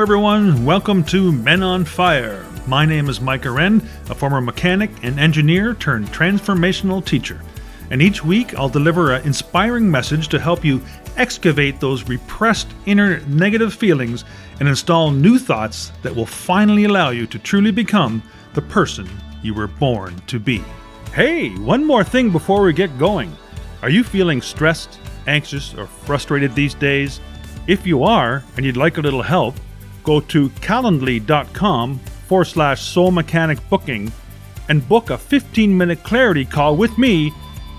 Everyone. Welcome to Men on Fire. My name is Mike Aren, a former mechanic and engineer turned transformational teacher. And each week, I'll deliver an inspiring message to help you excavate those repressed inner negative feelings and install new thoughts that will finally allow you to truly become the person you were born to be. Hey, one more thing before we get going. Are you feeling stressed, anxious, or frustrated these days? If you are, and you'd like a little help, go to calendly.com forward slash soul mechanic booking and book a 15 minute clarity call with me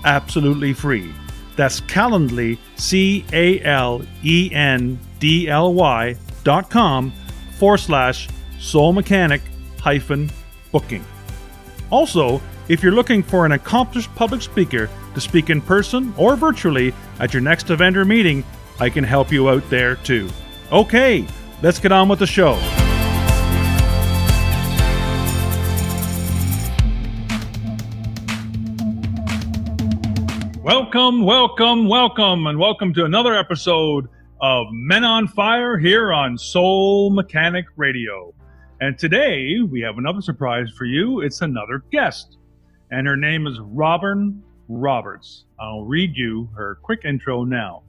absolutely free. That's Calendly, C A L E N D L Y dot com forward slash soul mechanic hyphen booking. Also, if you're looking for an accomplished public speaker to speak in person or virtually at your next event or meeting, I can help you out there too. Okay, let's get on with the show. Welcome, welcome, welcome, and welcome to another episode of Men on Fire here on Soul Mechanic Radio. And today we have another surprise for you. It's another guest, and her name is Robin Roberts. I'll read you her quick intro now.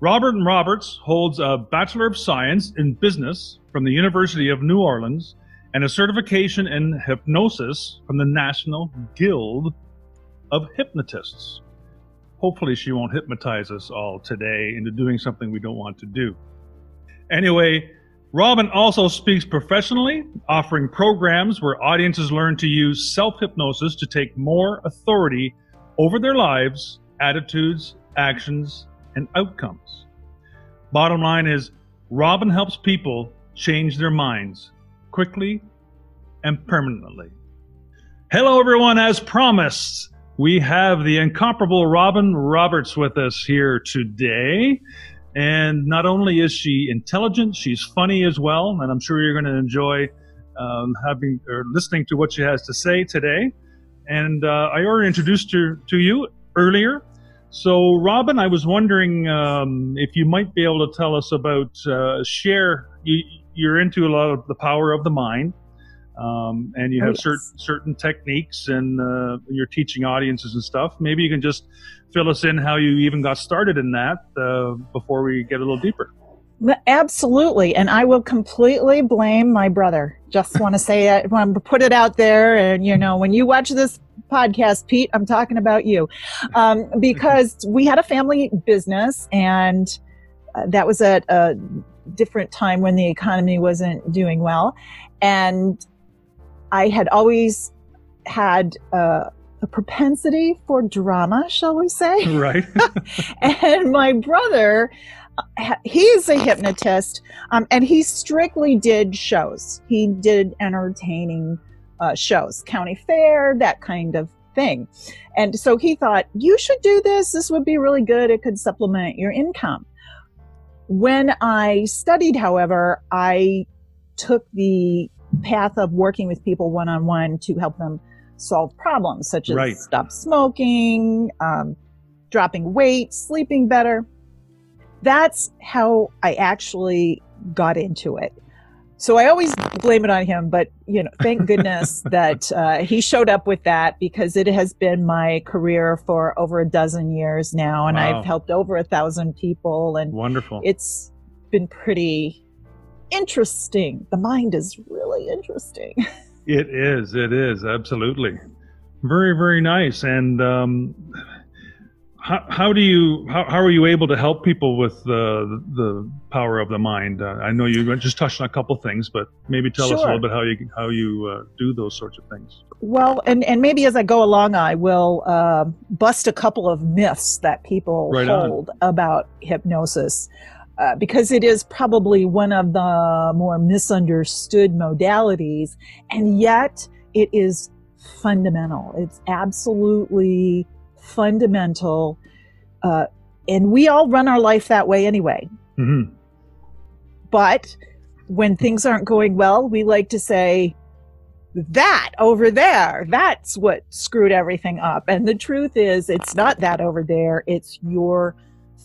Robert Roberts holds a Bachelor of Science in Business from the University of New Orleans and a certification in hypnosis from the National Guild of Hypnotists. Hopefully, she won't hypnotize us all today into doing something we don't want to do. Anyway, Robin also speaks professionally, offering programs where audiences learn to use self hypnosis to take more authority over their lives, attitudes, actions, and outcomes. Bottom line is, Robin helps people change their minds quickly and permanently. Hello, everyone. As promised, we have the incomparable Robin Roberts with us here today. And not only is she intelligent, she's funny as well. And I'm sure you're going to enjoy um, having or listening to what she has to say today. And uh, I already introduced her to you earlier. So, Robin, I was wondering um, if you might be able to tell us about uh, share. You, you're into a lot of the power of the mind. Um, and you Oh, have yes. certain certain techniques and uh, you're teaching audiences and stuff. Maybe you can just fill us in how you even got started in that uh, before we get a little deeper. Absolutely. And I will completely blame my brother. Just want to say it, want to put it out there. And, you know, when you watch this podcast, Pete, I'm talking about you. Um, because we had a family business and uh, that was at a different time when the economy wasn't doing well. And I had always had uh, a propensity for drama, shall we say? Right. and my brother uh, he's a hypnotist um, and he strictly did shows. He did entertaining uh, shows county fair that kind of thing. And so he thought you should do this. This would be really good. It could supplement your income. When i studied however i took the path of working with people one-on-one to help them solve problems such as Right. stop smoking um, dropping weight, sleeping better. That's how I actually got into it. So I always blame it on him, but you know, thank goodness that uh, he showed up with that because it has been my career for over a dozen years now, and Wow. I've helped over a thousand people, and Wonderful. it's been pretty interesting. The mind is really interesting. It is. It is absolutely very, very nice. And um, how, how do you how, how are you able to help people with the the power of the mind? Uh, I know you just touched on a couple things, but maybe tell us a little bit how you how you uh, do those sorts of things. Well, and, and maybe as I go along, I will uh, bust a couple of myths that people Right on. hold about hypnosis. Uh, because it is probably one of the more misunderstood modalities, and yet it is fundamental. It's absolutely fundamental. Uh, and we all run our life that way anyway. hmm But when things aren't going well, we like to say, that over there, that's what screwed everything up. And the truth is, it's not that over there, it's your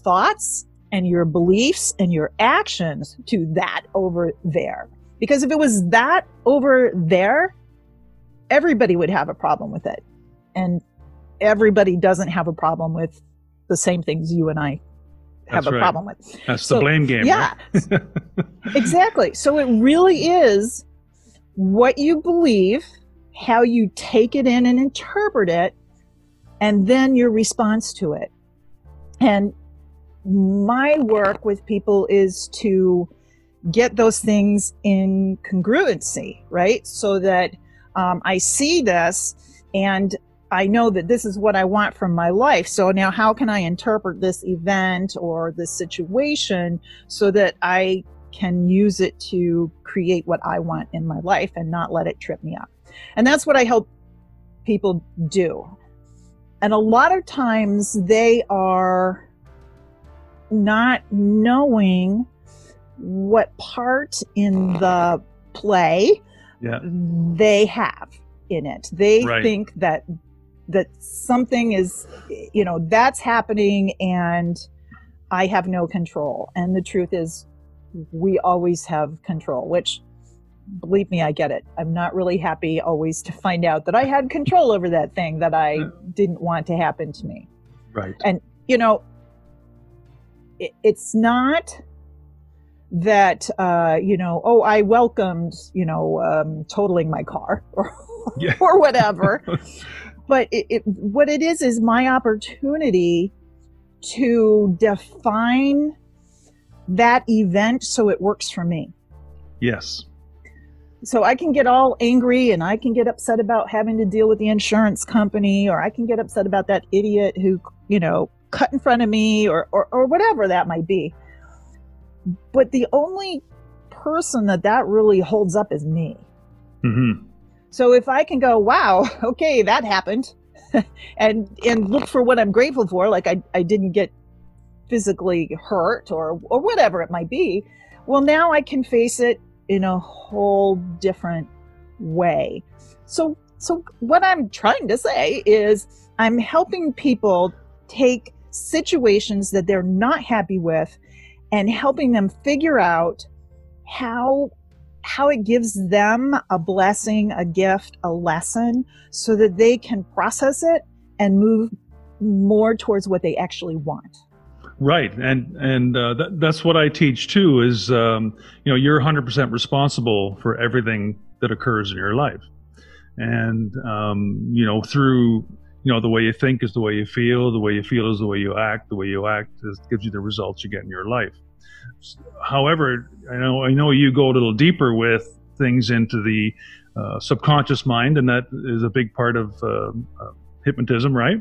thoughts and your beliefs and your actions to that over there. Because if it was that over there, everybody would have a problem with it. And everybody doesn't have a problem with the same things you and I have That's a right. problem with. That's So, the blame game. Yeah, right? exactly. So it really is what you believe, how you take it in and interpret it, and then your response to it. And my work with people is to get those things in congruency, right? So that um, I see this and I know that this is what I want from my life. So now, how can I interpret this event or this situation so that I can use it to create what I want in my life and not let it trip me up? And that's what I help people do. And a lot of times they are not knowing what part in the play Yeah. they have in it. They Right. think that that something is you know that's happening and I have no control. And the truth is we always have control, which believe me, I get it. I'm not really happy always to find out that I had control over that thing that I didn't want to happen to me Right. And you know it, it's not that uh you know oh i welcomed you know um totaling my car or Yeah. or whatever but it, it what it is is my opportunity to define that event so it works for me Yes. so I can get all angry and I can get upset about having to deal with the insurance company, or I can get upset about that idiot who, you know, cut in front of me, or, or, or whatever that might be. But the only person that that really holds up is me. hmm So if I can go, wow, okay, that happened, and and look for what I'm grateful for, like I, I didn't get physically hurt or or whatever it might be, well now I can face it in a whole different way. So so what I'm trying to say is I'm helping people take situations that they're not happy with and helping them figure out how how it gives them a blessing, a gift, a lesson so that they can process it and move more towards what they actually want. Right, and and uh, that, that's what I teach too. Is um, you know you're 100 percent responsible for everything that occurs in your life, and um, you know through you know the way you think is the way you feel, the way you feel is the way you act, the way you act is, gives you the results you get in your life. However, I know I know you go a little deeper with things into the uh, subconscious mind, and that is a big part of uh, uh, hypnotism, right?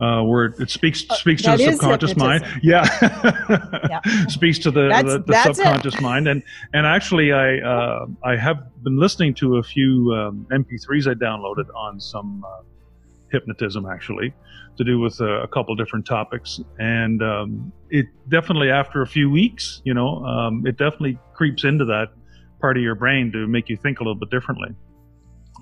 Uh, where it speaks Uh, speaks to the subconscious mind. Yeah, speaks to the That's- the, the that's it. subconscious mind, and and actually, I uh, I have been listening to a few um, MP3s I downloaded on some uh, hypnotism actually to do with uh, a couple different topics, and um, it definitely after a few weeks, you know, um, it definitely creeps into that part of your brain to make you think a little bit differently.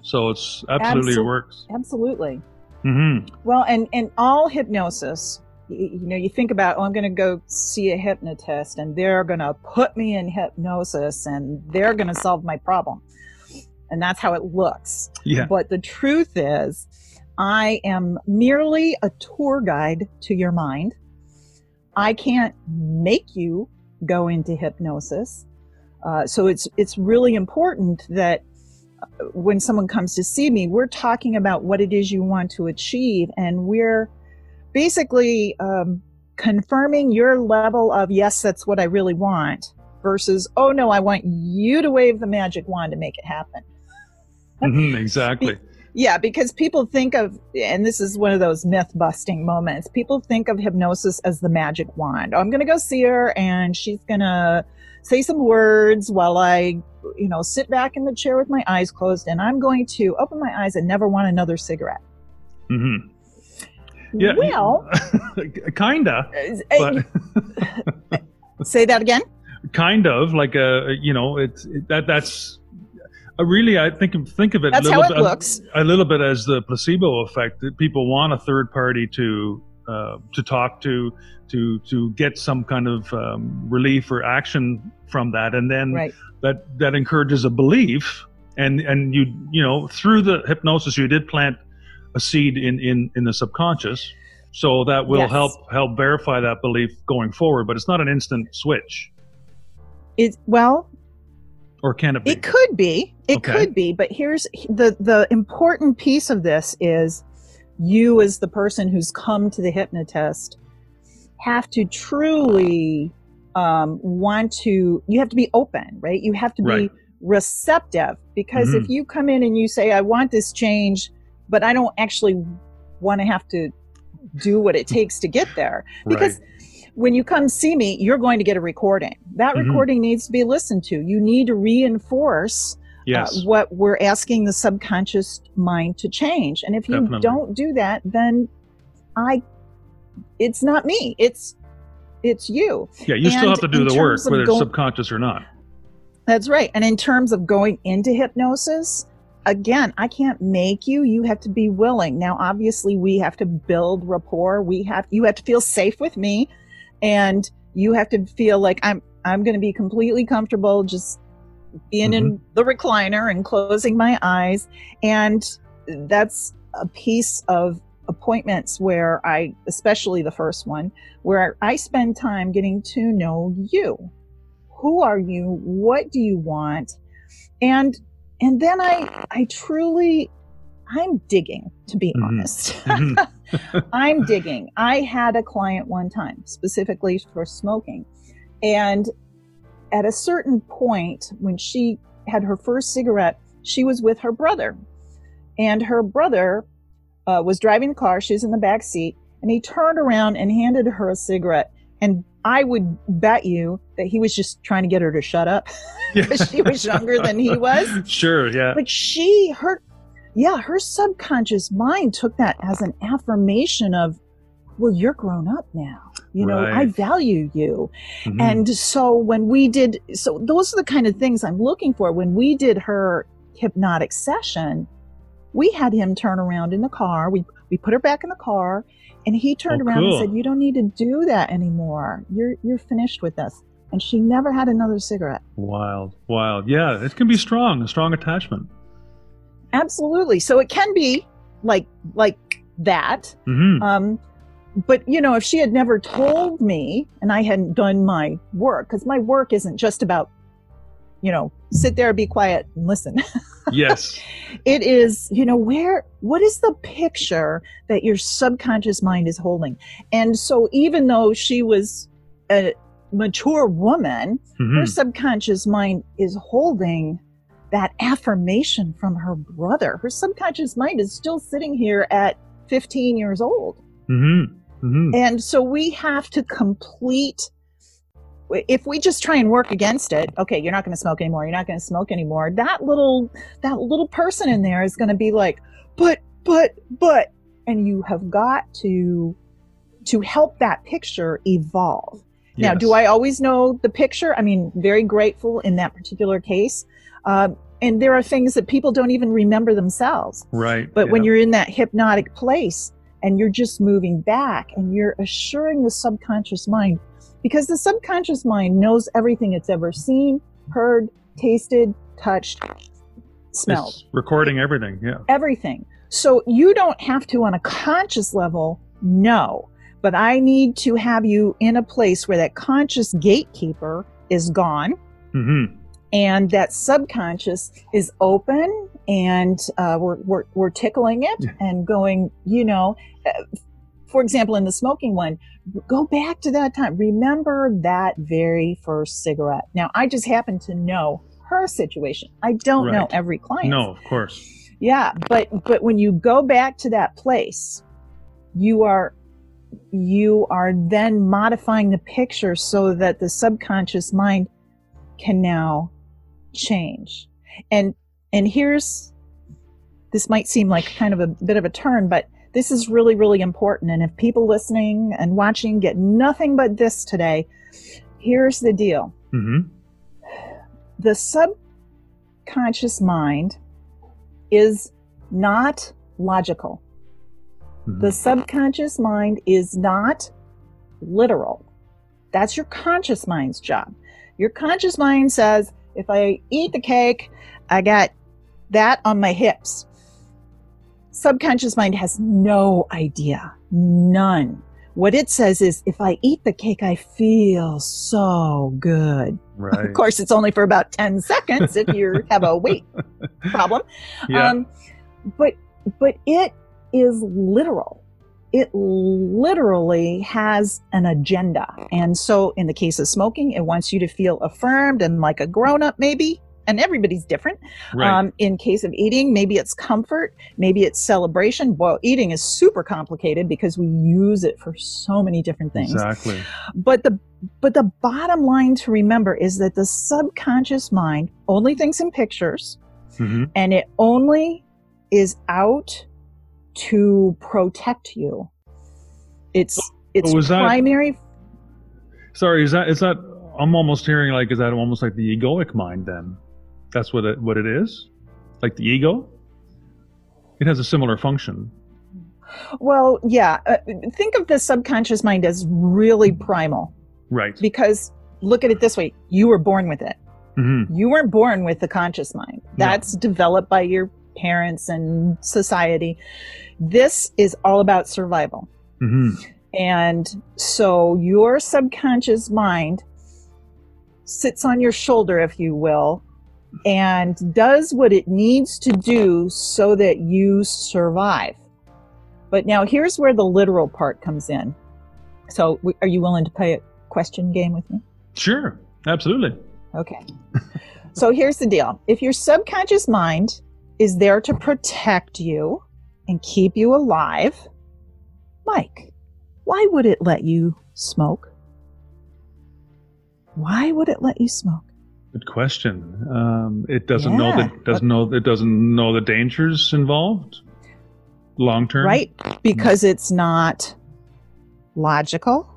So it's absolutely Absol- it works. Absolutely. hmm Well, and and all hypnosis, you, you know, you think about, oh, I'm going to go see a hypnotist, and they're going to put me in hypnosis, and they're going to solve my problem, and that's how it looks. Yeah. But the truth is, I am merely a tour guide to your mind. I can't make you go into hypnosis. Uh, so it's it's really important that uh, when someone comes to see me, we're talking about what it is you want to achieve, and we're basically um, confirming your level of yes, that's what I really want, versus oh no, I want you to wave the magic wand to make it happen. Mhm, exactly. Yeah, because people think of, and this is one of those myth busting moments, people think of hypnosis as the magic wand. Oh, I'm going to go see her and she's going to say some words while I, you know, sit back in the chair with my eyes closed and I'm going to open my eyes and never want another cigarette. Mm-hmm. Yeah. Well, kinda, uh, say that again. kind of like a you know it's it, that that's really I think of think of it That's a how little it bit, looks. a little bit as the placebo effect that people want a third party to uh, to talk to to to get some kind of um, relief or action from that, and then Right. that that encourages a belief, and and you you know through the hypnosis you did plant a seed in in in the subconscious, so that will Yes. help help verify that belief going forward. But it's not an instant switch, It well, or can it be? It could be. It Okay. could be. But here's the the important piece of this is you as the person who's come to the hypnotist have to truly um, want to. You have to be open, right? You have to be Right. receptive because if Mhm. you come in and you say, "I want this change," but I don't actually want to have to do what it takes to get there because when you come see me, you're going to get a recording. That Mhm. recording needs to be listened to. You need to reinforce yes, uh, what we're asking the subconscious mind to change. And if you Definitely. don't do that, then I, it's not me. It's, it's you. yeah, you still have to do the work, whether it's subconscious or not. That's right. And in terms of going into hypnosis, again, I can't make you. You have to be willing. Now, obviously, we have to build rapport. We have you have to feel safe with me, and you have to feel like I'm I'm going to be completely comfortable just being in the recliner and closing my eyes. And that's a piece of appointments where I, especially the first one, where I spend time getting to know you who are you what do you want and and then i i truly i'm digging to be Mhm. honest Mhm. i'm digging. I had a client one time specifically for smoking. And at a certain point when she had her first cigarette she was with her brother. And her brother uh, was driving the car. She was in the back seat. And he turned around and handed her a cigarette. And i would bet you that he was just trying to get her to shut up. Because she was younger than he was. Sure, yeah. but she her yeah her subconscious mind took that as an affirmation of well you're grown up now you know i value you Mhm. and so when we did so those are the kind of things i'm looking for when we did her hypnotic session we had him turn around in the car we we put her back in the car and he turned Oh, around cool. and said you don't need to do that anymore you're you're finished with this and she never had another cigarette Wild, wild. Yeah, it can be strong, a strong attachment. Absolutely. So it can be like like that. Hmm um but you know if she had never told me and i hadn't done my work because my work isn't just about you know sit there be quiet and listen. Yes. it is you know where what is the picture that your subconscious mind is holding? And so even though she was a mature woman Mhm. her subconscious mind is holding that affirmation from her brother. Her subconscious mind is still sitting here at 15 years old. Mhm. Mhm. and so we have to complete if we just try and work against it okay you're not going to smoke anymore you're not going to smoke anymore that little that little person in there is going to be like but but but and you have got to to help that picture evolve. Now do i always know the picture? I mean very grateful in that particular case um, and there are things that people don't even remember themselves Right. but when you're in that hypnotic place and you're just moving back and you're assuring the subconscious mind, because the subconscious mind knows everything it's ever seen, heard, tasted, touched, smelled, It's recording everything. Yeah. everything. So you don't have to, on a conscious level, know. But I need to have you in a place where that conscious gatekeeper is gone hmm and that subconscious is open and uh, we're, we're, we're tickling it Yeah. and going you know uh, for example in the smoking one go back to that time. Remember that very first cigarette. Now i just happen to know her situation. I don't know every client. No, of course. yeah but but when you go back to that place you are you are then modifying the picture so that the subconscious mind can now change and and here's this might seem like kind of a bit of a turn but this is really really important and if people listening and watching get nothing but this today here's the deal hmm the subconscious mind is not logical. Mhm. The subconscious mind is not literal. That's your conscious mind's job. Your conscious mind says, if I eat the cake, I got that on my hips. Subconscious mind has no idea, none. What it says is, if I eat the cake, I feel so good. right. Of course, it's only for about 10 seconds if you have a weight problem. Yeah. Um, but but it is literal. It literally has an agenda. And so in the case of smoking, it wants you to feel affirmed and like a grown up maybe. And everybody's different. right. Um, in case of eating, maybe it's comfort, maybe it's celebration. Well, eating is super complicated because we use it for so many different things exactly. but the but the bottom line to remember is that the subconscious mind only thinks in pictures hmm and it only is out to protect you it's its was that- primary Sorry, is that is that? I'm almost hearing like is that almost like the egoic mind? Then that's what it what it is, like the ego. It has a similar function. well yeah uh, think of the subconscious mind as really primal Right. because look at it this way you were born with it hmm you weren't born with the conscious mind that's developed by your parents and society this is all about survival hmm And so your subconscious mind sits on your shoulder, if you will, and does what it needs to do so that you survive. But now here's where the literal part comes in. So, w- are you willing to play a question game with me? Sure. Absolutely. Okay. so here's the deal if your subconscious mind is there to protect you and keep you alive, Mike, why would it let you smoke? Why would it let you smoke? Good question. Um, it doesn't know Yeah. that doesn't know it doesn't know the dangers involved. Long term. Right? Because it's not logical,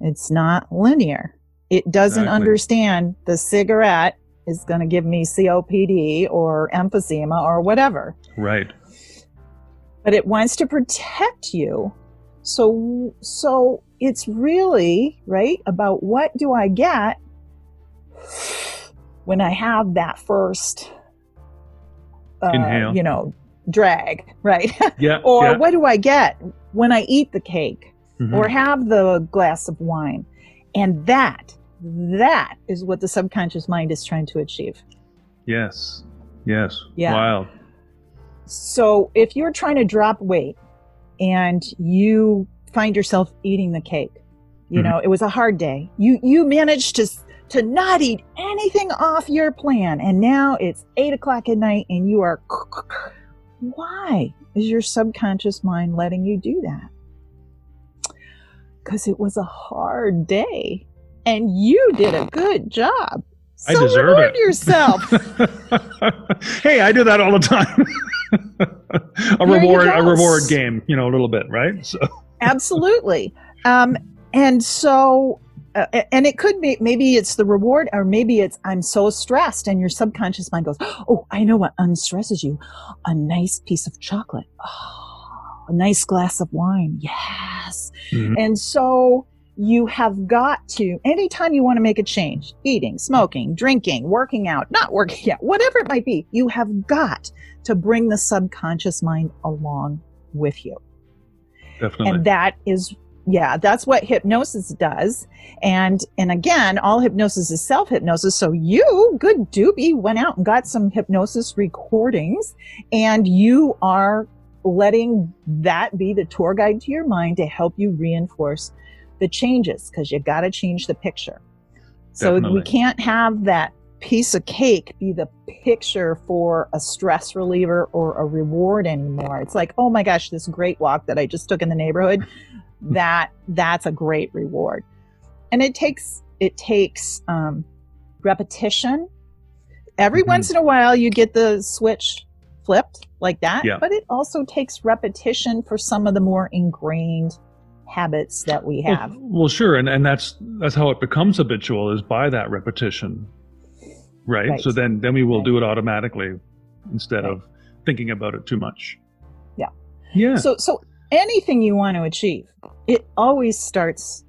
it's not linear. It doesn't Exactly. understand the cigarette is going to give me COPD or emphysema or whatever. Right. but it wants to protect you so so it's really right about what do i get when i have that first uh, Inhale. you know drag right Yeah. or yeah. what do i get when i eat the cake Mhm. or have the glass of wine and that that is what the subconscious mind is trying to achieve Yes. Yes. Yeah. Wild. So if you're trying to drop weight and you find yourself eating the cake, you Mhm. know, it was a hard day. You you managed to to not eat anything off your plan, and now it's eight o'clock at night, and you are. Why is your subconscious mind letting you do that? Because it was a hard day, and you did a good job. I So deserve reward it. yourself. hey, I do that all the time. a There you reward, a reward game, you know, a little bit, right? So, absolutely um and so uh, and it could be maybe it's the reward or maybe it's i'm so stressed and your subconscious mind goes oh i know what unstresses you a nice piece of chocolate oh, a nice glass of wine yes Mhm. and so you have got to anytime you want to make a change eating smoking drinking working out not working out whatever it might be you have got to bring the subconscious mind along with you. Definitely. and that is yeah that's what hypnosis does. And and again all hypnosis is self hypnosis so you good doobie went out and got some hypnosis recordings and you are letting that be the tour guide to your mind to help you reinforce the changes because you got to change the picture so we can't have that piece of cake be the picture for a stress reliever or a reward anymore. It's like, oh my gosh, this great walk that I just took in the neighborhood, that that's a great reward. And it takes it takes um, repetition. Every Mhm. once in a while, you get the switch flipped like that, Yeah. but it also takes repetition for some of the more ingrained habits that we have. Well, well, sure, and and that's that's how it becomes habitual is by that repetition, right? Right. So then then we will Right. do it automatically instead Right. of thinking about it too much. Yeah. Yeah. So, so anything you want to achieve, it always starts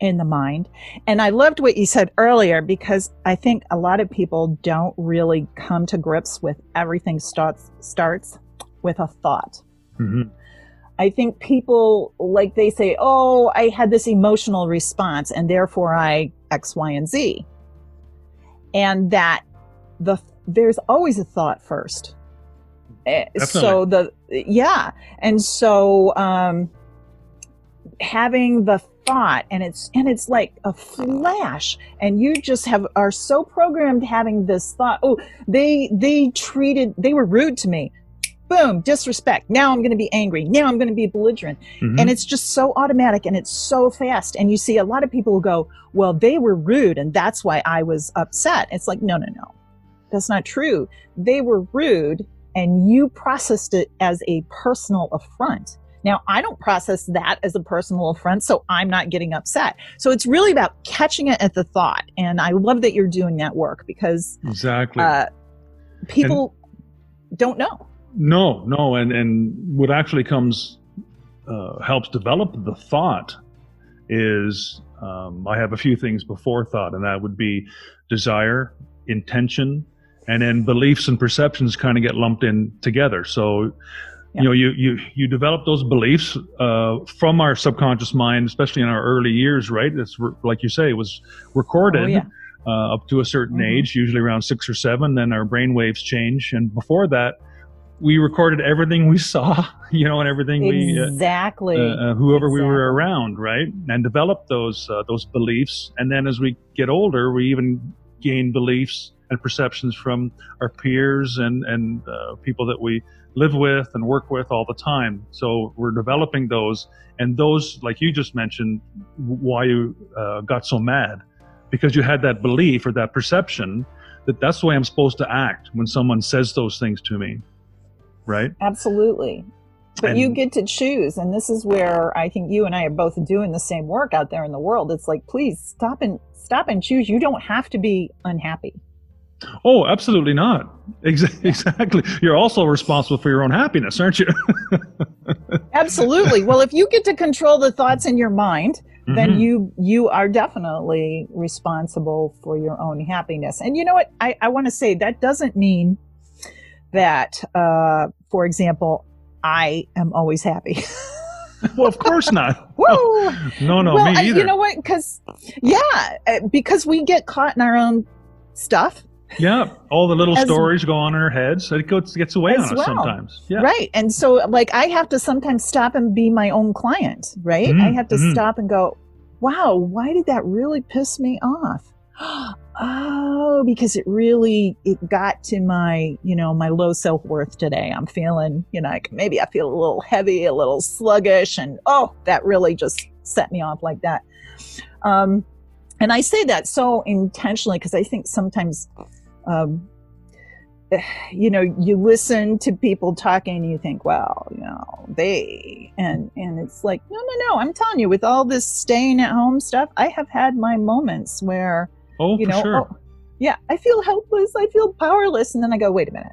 in the mind. And I loved what you said earlier because I think a lot of people don't really come to grips with everything starts starts with a thought. Mm-hmm. I think people like they say, "Oh, I had this emotional response and therefore I X, Y, and Z." And that the there's always a thought first. Eh, Definitely. So the yeah, and so um having the thought and it's and it's like a flash and you just have are so programmed having this thought oh they they treated they were rude to me boom disrespect. Now i'm going to be angry. Now i'm going to be belligerent. Mm-hmm. and it's just so automatic and it's so fast. And you see a lot of people go well they were rude and that's why i was upset. It's like no no no. That's not true. They were rude and you processed it as a personal affront. Now, I don't process that as a personal affront, so I'm not getting upset. So it's really about catching it at the thought. And I love that you're doing that work because exactly. uh, people and don't know. No, no, and and what actually comes uh, helps develop the thought is um, I have a few things before thought, and that would be desire, intention, and then beliefs and perceptions kind of get lumped in together. So you know you you you develop those beliefs uh, from our subconscious mind especially in our early years right it's re- like you say it was recorded oh, yeah. uh, up to a certain mm-hmm. age usually around six or seven then our brain waves change and before that we recorded everything we saw you know and everything exactly. we uh, uh, whoever exactly. we were around right and developed those uh, those beliefs and then as we get older we even gain beliefs and perceptions from our peers and and uh, people that we live with and work with all the time. So we're developing those, and those, like you just mentioned, why you uh, got so mad because you had that belief or that perception that that's the way I'm supposed to act when someone says those things to me, right? Absolutely. But and, you get to choose, and this is where I think you and I are both doing the same work out there in the world. It's like, please stop and stop and choose. You don't have to be unhappy. Oh, absolutely not. Exactly. You're also responsible for your own happiness, aren't you? absolutely. Well, if you get to control the thoughts in your mind, mm-hmm. then you you are definitely responsible for your own happiness. And you know what? I, I want to say that doesn't mean that, uh, for example, I am always happy. well, of course not. Woo! No, no, well, me either. You know what? Because yeah, uh, because we get caught in our own stuff yeah, all the little as, stories go on in our heads. It goes, gets away on us well. sometimes. Yeah. Right. And so, like, I have to sometimes stop and be my own client, right? Mm-hmm. I have to mm-hmm. stop and go, wow, why did that really piss me off? Oh, because it really, it got to my, you know, my low self-worth today. I'm feeling, you know, like maybe I feel a little heavy, a little sluggish. And oh, that really just set me off like that. Um, and I say that so intentionally because I think sometimes um, you know, you listen to people talking and you think, well, you know, they and and it's like, no, no, no. I'm telling you, with all this staying at home stuff, I have had my moments where, oh, you know, sure. oh, yeah, I feel helpless, I feel powerless, and then I go, wait a minute.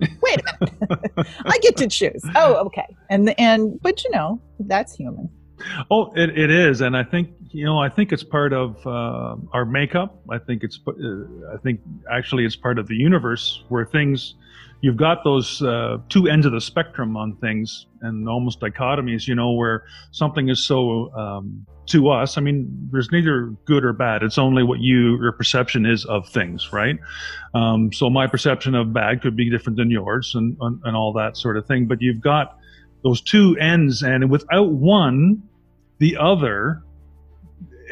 wait a minute. I get to choose. Oh, okay. And and but you know, that's human. Oh, it, it is, and I think you know, I think it's part of uh, our makeup. I think it's, uh, I think actually it's part of the universe where things, you've got those uh, two ends of the spectrum on things and almost dichotomies. You know, where something is so um, to us. I mean, there's neither good or bad. It's only what you your perception is of things, right? Um, so my perception of bad could be different than yours, and and all that sort of thing. But you've got those two ends, and without one the other,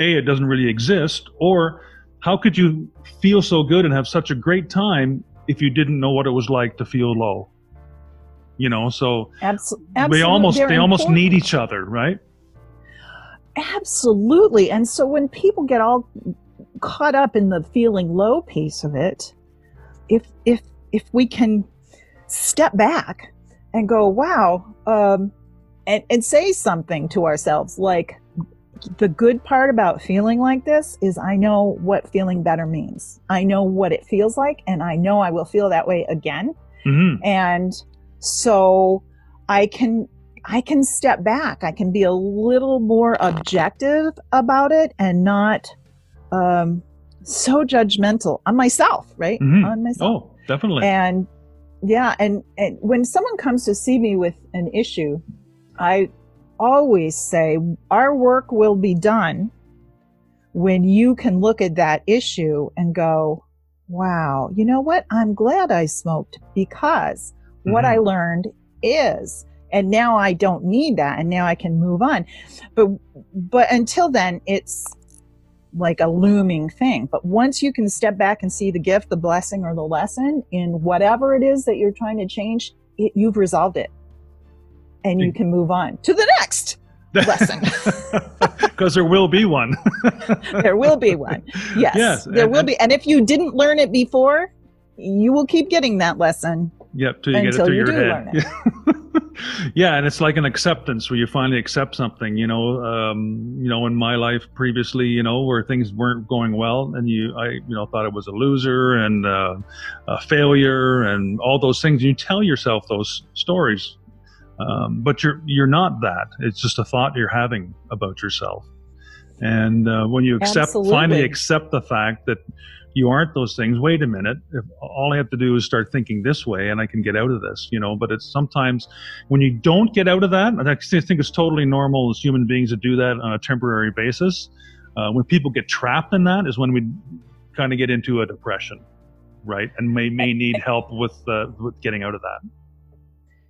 A, it doesn't really exist, or how could you feel so good and have such a great time if you didn't know what it was like to feel low? You know, so absolutely, they almost they almost need each other, right? Absolutely. And so when people get all caught up in the feeling low piece of it, if if if we can step back and go, wow, um, and, and say something to ourselves like the good part about feeling like this is I know what feeling better means. I know what it feels like, and I know I will feel that way again. Mm-hmm. And so I can I can step back. I can be a little more objective about it and not um, so judgmental on myself, right? Mhm. On myself. Oh, definitely. And yeah, and, and when someone comes to see me with an issue, I always say our work will be done when you can look at that issue and go, wow, you know what? I'm glad I smoked because what Mhm. I learned is and now I don't need that and now I can move on. But but until then it's like a looming thing. But once you can step back and see the gift, the blessing or the lesson in whatever it is that you're trying to change, it, you've resolved it. And you can move on to the next. lesson. Because there will be one. There will be one. Yes. Yes, there and- will be. And if you didn't learn it before, you will keep getting that lesson. Yep, till you get it Until through you your do head. learn it. yeah, and it's like an acceptance where you finally accept something. You know, um, you know, in my life previously, you know, where things weren't going well, and you, I, you know, thought it was a loser and uh, a failure and all those things. You tell yourself those stories, um, but you're you're not that. It's just a thought you're having about yourself. And uh, when you accept, finally accept the fact that you aren't those things. Wait a minute. If all I have to do is start thinking this way and I can get out of this, you know, but it's sometimes when you don't get out of that, I think it's totally normal as human beings to do that on a temporary basis. Uh, when people get trapped in that is when we kind of get into a depression, right? And may, may need help with, uh, with getting out of that.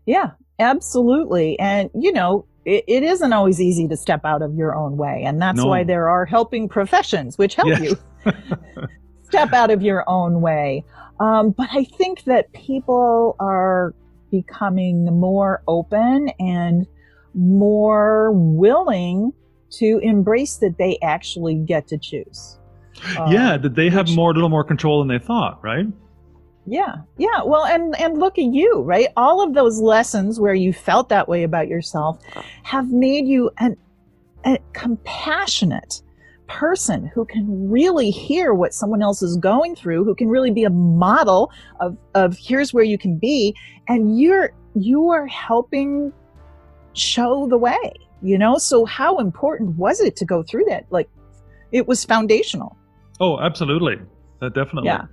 Yeah, absolutely. And, you know, it, it isn't always easy to step out of your own way. And that's No. why there are helping professions which help Yes. you step out of your own way. Um, but I think that people are becoming more open and more willing to embrace that they actually get to choose. Um, yeah, that they have more, a little more control than they thought, right? Yeah, yeah. Well, and and look at you, right? All of those lessons where you felt that way about yourself have made you an a compassionate person who can really hear what someone else is going through, who can really be a model of of here's where you can be, and you're you are helping show the way. You know, so how important was it to go through that? Like, it was foundational. Oh, absolutely. Uh, definitely. Yeah.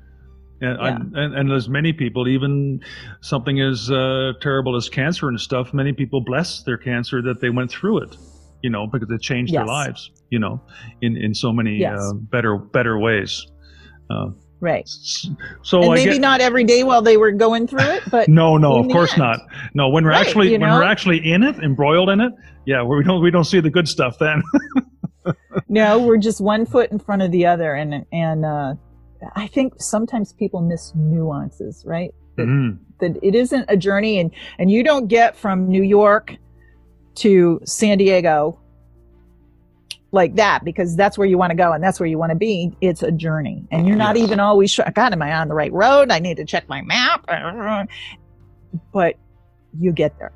And, Yeah. and, and there's many people, even something as uh, terrible as cancer and stuff, many people bless their cancer that they went through it, you know, because it changed their lives, you know, in, in so many Yes. uh, better better ways. Uh, Right. so and I maybe get, not every day while they were going through it, but no, no, of course end. not. No, when we're Right, actually you when we're actually in it, embroiled in it, yeah, we don't we don't see the good stuff then. no, we're just one foot in front of the other, and and uh, I think sometimes people miss nuances, right? That, Mhm. that it isn't a journey, and and you don't get from New York to San Diego like that because that's where you want to go and that's where you want to be. It's a journey, and you're not even always sure. God, am I on the right road? I need to check my map, but you get there.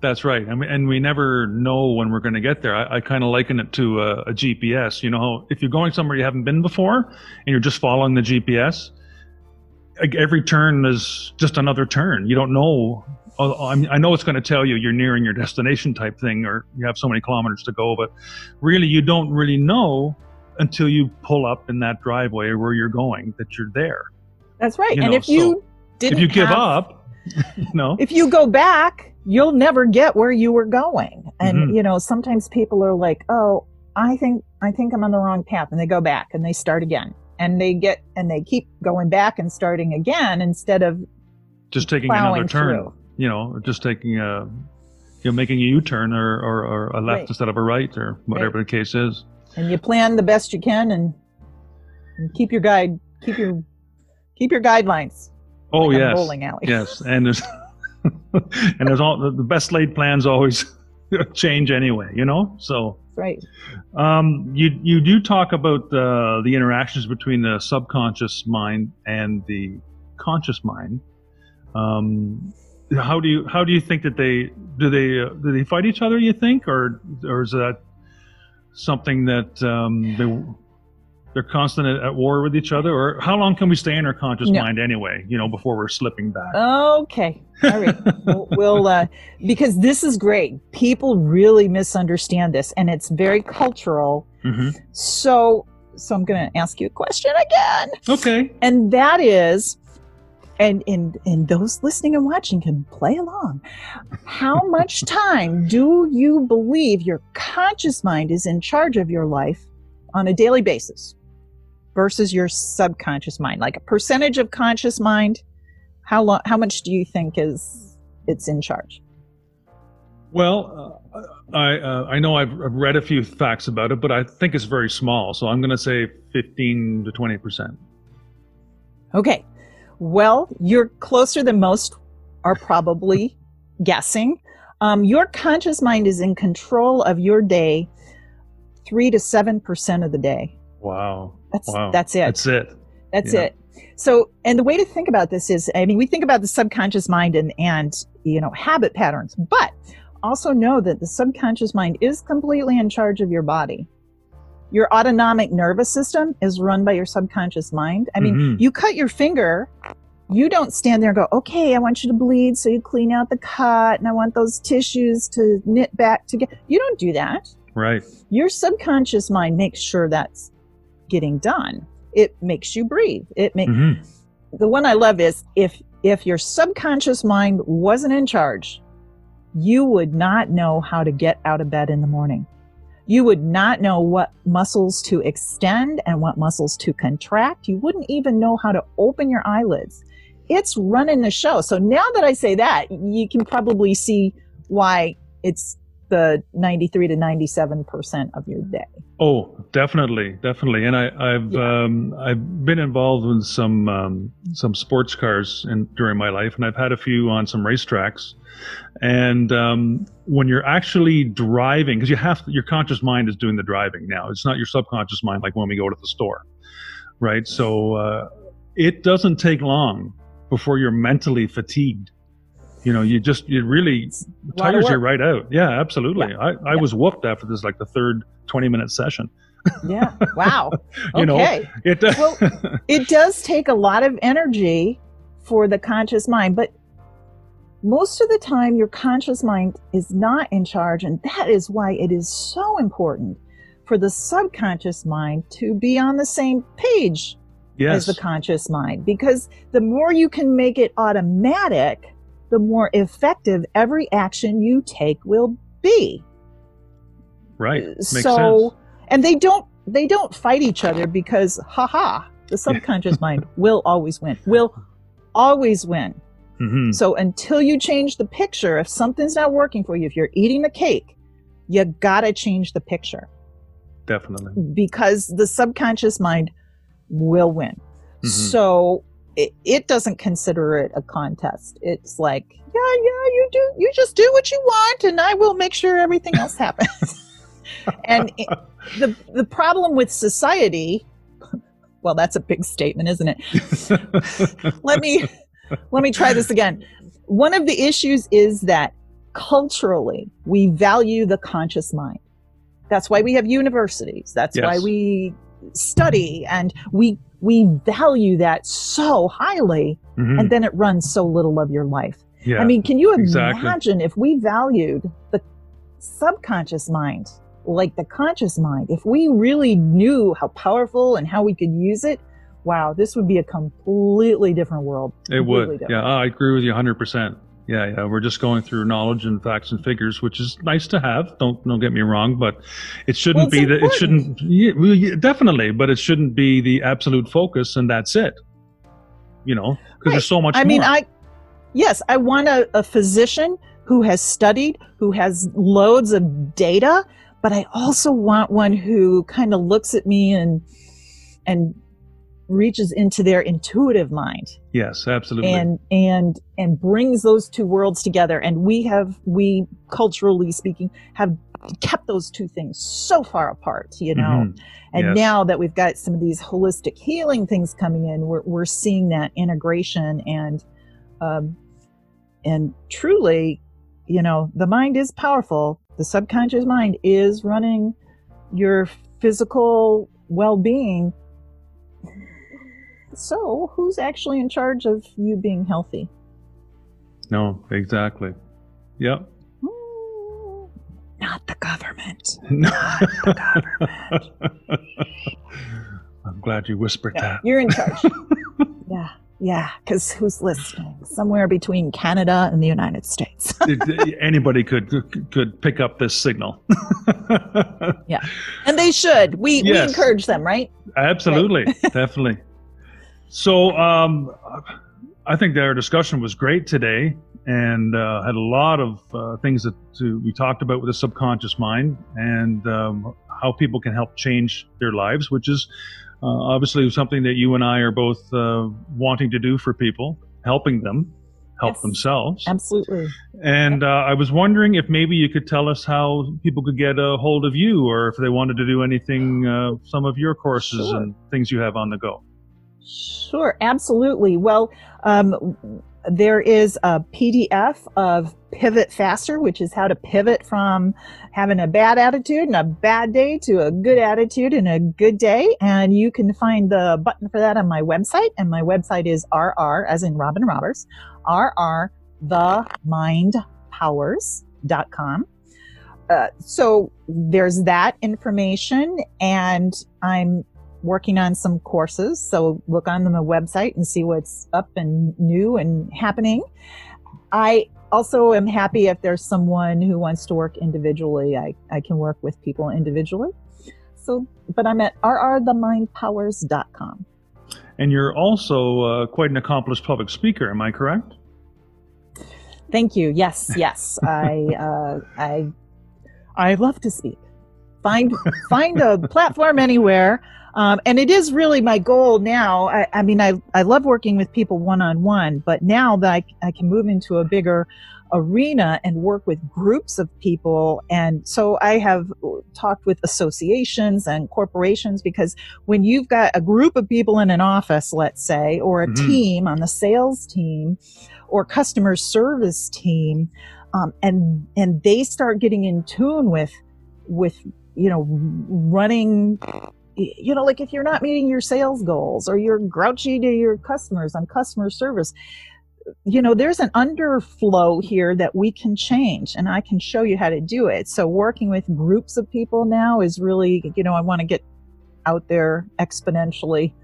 That's right, and we, and we never know when we're going to get there. I, I kind of liken it to a, a GPS. You know, if you're going somewhere you haven't been before and you're just following the GPS, every turn is just another turn. You don't know. oh, I know it's going to tell you you're nearing your destination type thing, or you have so many kilometers to go, but really you don't really know until you pull up in that driveway where you're going that you're there. That's right. You and know, if you so didn't if you give have- up, no. if you go back, you'll never get where you were going. And Mhm. you know, sometimes people are like, "Oh, I think I think I'm on the wrong path," and they go back and they start again, and they get and they keep going back and starting again instead of just taking another turn, through. you know, or just taking a, you know, making a U-turn or, or, or a left Right. instead of a right or whatever the case is. and you plan the best you can and, and keep your guide, keep your keep your guidelines. Oh like yes, bowling alley. yes, and there's and there's all the the best laid plans always change anyway, you know. So right. um, you you do talk about uh, the interactions between the subconscious mind and the conscious mind. Um, how do you how do you think that they do they uh, do they fight each other? You think, or or is that something that um, they they're constant at, war with each other, or how long can we stay in our conscious No. mind anyway? You know, before we're slipping back. Okay. All right. we'll, we'll uh, because this is great. People really misunderstand this, and it's very cultural. hmm So, so I'm going to ask you a question again, Okay. and that is, and and and those listening and watching can play along. How much time do you believe your conscious mind is in charge of your life on a daily basis versus your subconscious mind? Like a percentage of conscious mind, how long? How much do you think is it's in charge? Well, uh, I uh, I know I've I've read a few facts about it, but I think it's very small. So I'm going to say 15 to 20 percent. Okay. Well, you're closer than most are probably guessing. Um, your conscious mind is in control of your day three to seven percent of the day. Wow. That's Wow. that's it. That's it. That's Yeah. it. So, and the way to think about this is, I mean, we think about the subconscious mind and, and, you know, habit patterns, but also know that the subconscious mind is completely in charge of your body. Your autonomic nervous system is run by your subconscious mind. I mean, Mhm. you cut your finger, you don't stand there and go, okay, I want you to bleed. So you clean out the cut and I want those tissues to knit back together. You don't do that Right. your subconscious mind makes sure that's getting done. It makes you breathe. It makes hmm the one i love is if if your subconscious mind wasn't in charge you would not know how to get out of bed in the morning. You would not know what muscles to extend and what muscles to contract. You wouldn't even know how to open your eyelids. It's running the show. So now that i say that you can probably see why it's the 93 to 97 percent of your day Oh, definitely, definitely. And I, I've Yeah. um, I've been involved in some um, some sports cars in, during my life, and I've had a few on some racetracks. And um, when you're actually driving, because you have your conscious mind is doing the driving now. It's not your subconscious mind like when we go to the store, right? So uh, it doesn't take long before you're mentally fatigued. You know, you just you really a lot of tires you right out. Yeah, absolutely. I, I Yeah. was whooped after this, like the third 20 minute session. yeah wow You know, okay It, Well, it does take a lot of energy for the conscious mind, but most of the time, your conscious mind is not in charge. And that is why it is so important for the subconscious mind to be on the same page yes. as the conscious mind. Because the more you can make it automatic, the more effective every action you take will be right. Makes so sense. and they don't they don't fight each other because haha the subconscious mind will always win will always win hmm so until you change the picture if something's not working for you if you're eating the cake you gotta change the picture Definitely. because the subconscious mind will win Mhm. so it, it doesn't consider it a contest. It's like yeah yeah you do you just do what you want and i will make sure everything else happens. And it, the the problem with society well that's a big statement isn't it? Let me let me try this again. One of the issues is that culturally we value the conscious mind. That's why we have universities. That's why we study and we we value that so highly Mhm. and then it runs so little of your life yeah. I mean, can you exactly. imagine if we valued the subconscious mind like the conscious mind? If we really knew how powerful and how we could use it, wow, this would be a completely different world. it Completely would. different. Yeah, I agree with you 100%. Yeah, yeah, we're just going through knowledge and facts and figures, which is nice to have. Don't don't get me wrong, but it shouldn't Well, be that. It shouldn't. Yeah, well, yeah, definitely, but it shouldn't be the absolute focus, and that's it. You know, because Right. there's so much. I mean. I, yes, I want a, a physician who has studied, who has loads of data, but I also want one who kind of looks at me and, and reaches into their intuitive mind yes, absolutely. and and and brings those two worlds together and we have we culturally speaking have kept those two things so far apart you know Mhm. and Yes. now that we've got some of these holistic healing things coming in we're, we're seeing that integration and um and truly you know the mind is powerful the subconscious mind is running your physical well-being so who's actually in charge of you being healthy? No, exactly. Yep. Hmm, not the government. Not the government. I'm glad you whispered Yeah, that. you're in charge. Yeah yeah because who's listening? Somewhere between canada and the united states. Anybody could could pick up this signal. Yeah, and they should. We, we encourage them right? Absolutely, definitely. So, um, I think that our discussion was great today, and uh, had a lot of uh, things that to, we talked about with the subconscious mind, and um, how people can help change their lives, which is uh, obviously something that you and I are both uh, wanting to do for people, helping them help Yes. themselves. absolutely And uh, I was wondering if maybe you could tell us how people could get a hold of you, or if they wanted to do anything, uh, some of your courses Sure. and things you have on the go. Sure, absolutely. Well, um, there is a PDF of Pivot Faster, which is how to pivot from having a bad attitude and a bad day to a good attitude and a good day. And you can find the button for that on my website. And my website is RR, as in Robin Roberts, RR, themindpowers.com. Uh, so there's that information, and I'm working on some courses. So look on the website and see what's up and new and happening. I also am happy if there's someone who wants to work individually. I, I can work with people individually. So, but I'm at rrthemindpowers.com. And you're also uh, quite an accomplished public speaker, am I correct? Thank you. Yes, yes. I, uh, I, I love to speak. Find, find a platform anywhere. Um, and it is really my goal now. I, I mean, I, I love working with people one on one, but now that I, I can move into a bigger arena and work with groups of people. And so I have talked with associations and corporations because when you've got a group of people in an office, let's say, or a Mhm. team on the sales team or customer service team, um, and and they start getting in tune with with you know running you know like if you're not meeting your sales goals or you're grouchy to your customers on customer service you know there's an underflow here that we can change and i can show you how to do it so working with groups of people now is really you know i want to get out there exponentially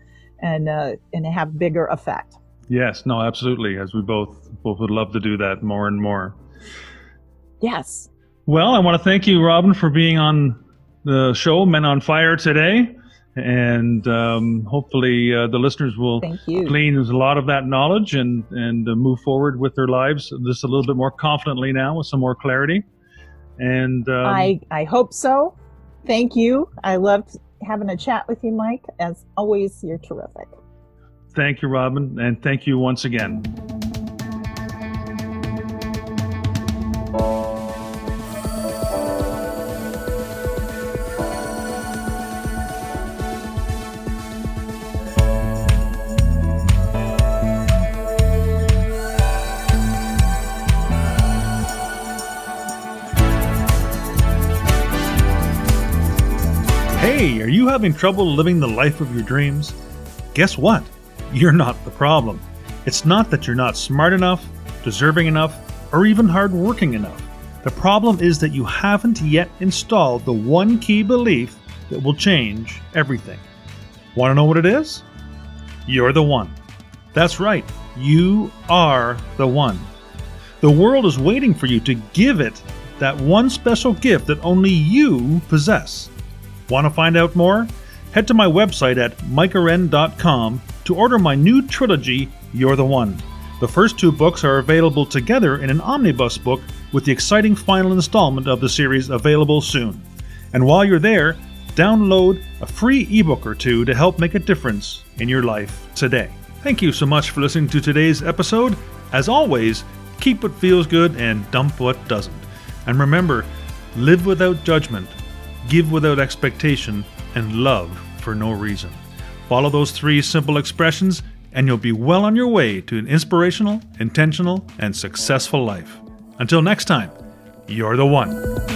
and uh, and have bigger effect Yes, no, absolutely. As we both both would love to do that more and more. yes Well, I want to thank you, Robin, for being on the show, Men on Fire, today. And um, hopefully, uh, the listeners will glean a lot of that knowledge and and uh, move forward with their lives just a little bit more confidently now, with some more clarity. And um, I, I hope so. Thank you. I loved having a chat with you, Mike. As always, you're terrific. thank you, Robin, and thank you once again. Having trouble living the life of your dreams? Guess what? You're not the problem. It's not that you're not smart enough, deserving enough, or even hardworking enough. The problem is that you haven't yet installed the one key belief that will change everything. Want to know what it is? You're the one. That's right, you are the one. The world is waiting for you to give it that one special gift that only you possess. Want to find out more? Head to my website at micaren.com to order my new trilogy, You're the One. The first two books are available together in an omnibus book with the exciting final installment of the series available soon. And while you're there, download a free ebook or two to help make a difference in your life today. Thank you so much for listening to today's episode. As always, keep what feels good and dump what doesn't. And remember, live without judgment, give without expectation, and love for no reason. Follow those three simple expressions, and you'll be well on your way to an inspirational, intentional, and successful life. Until next time, you're the one.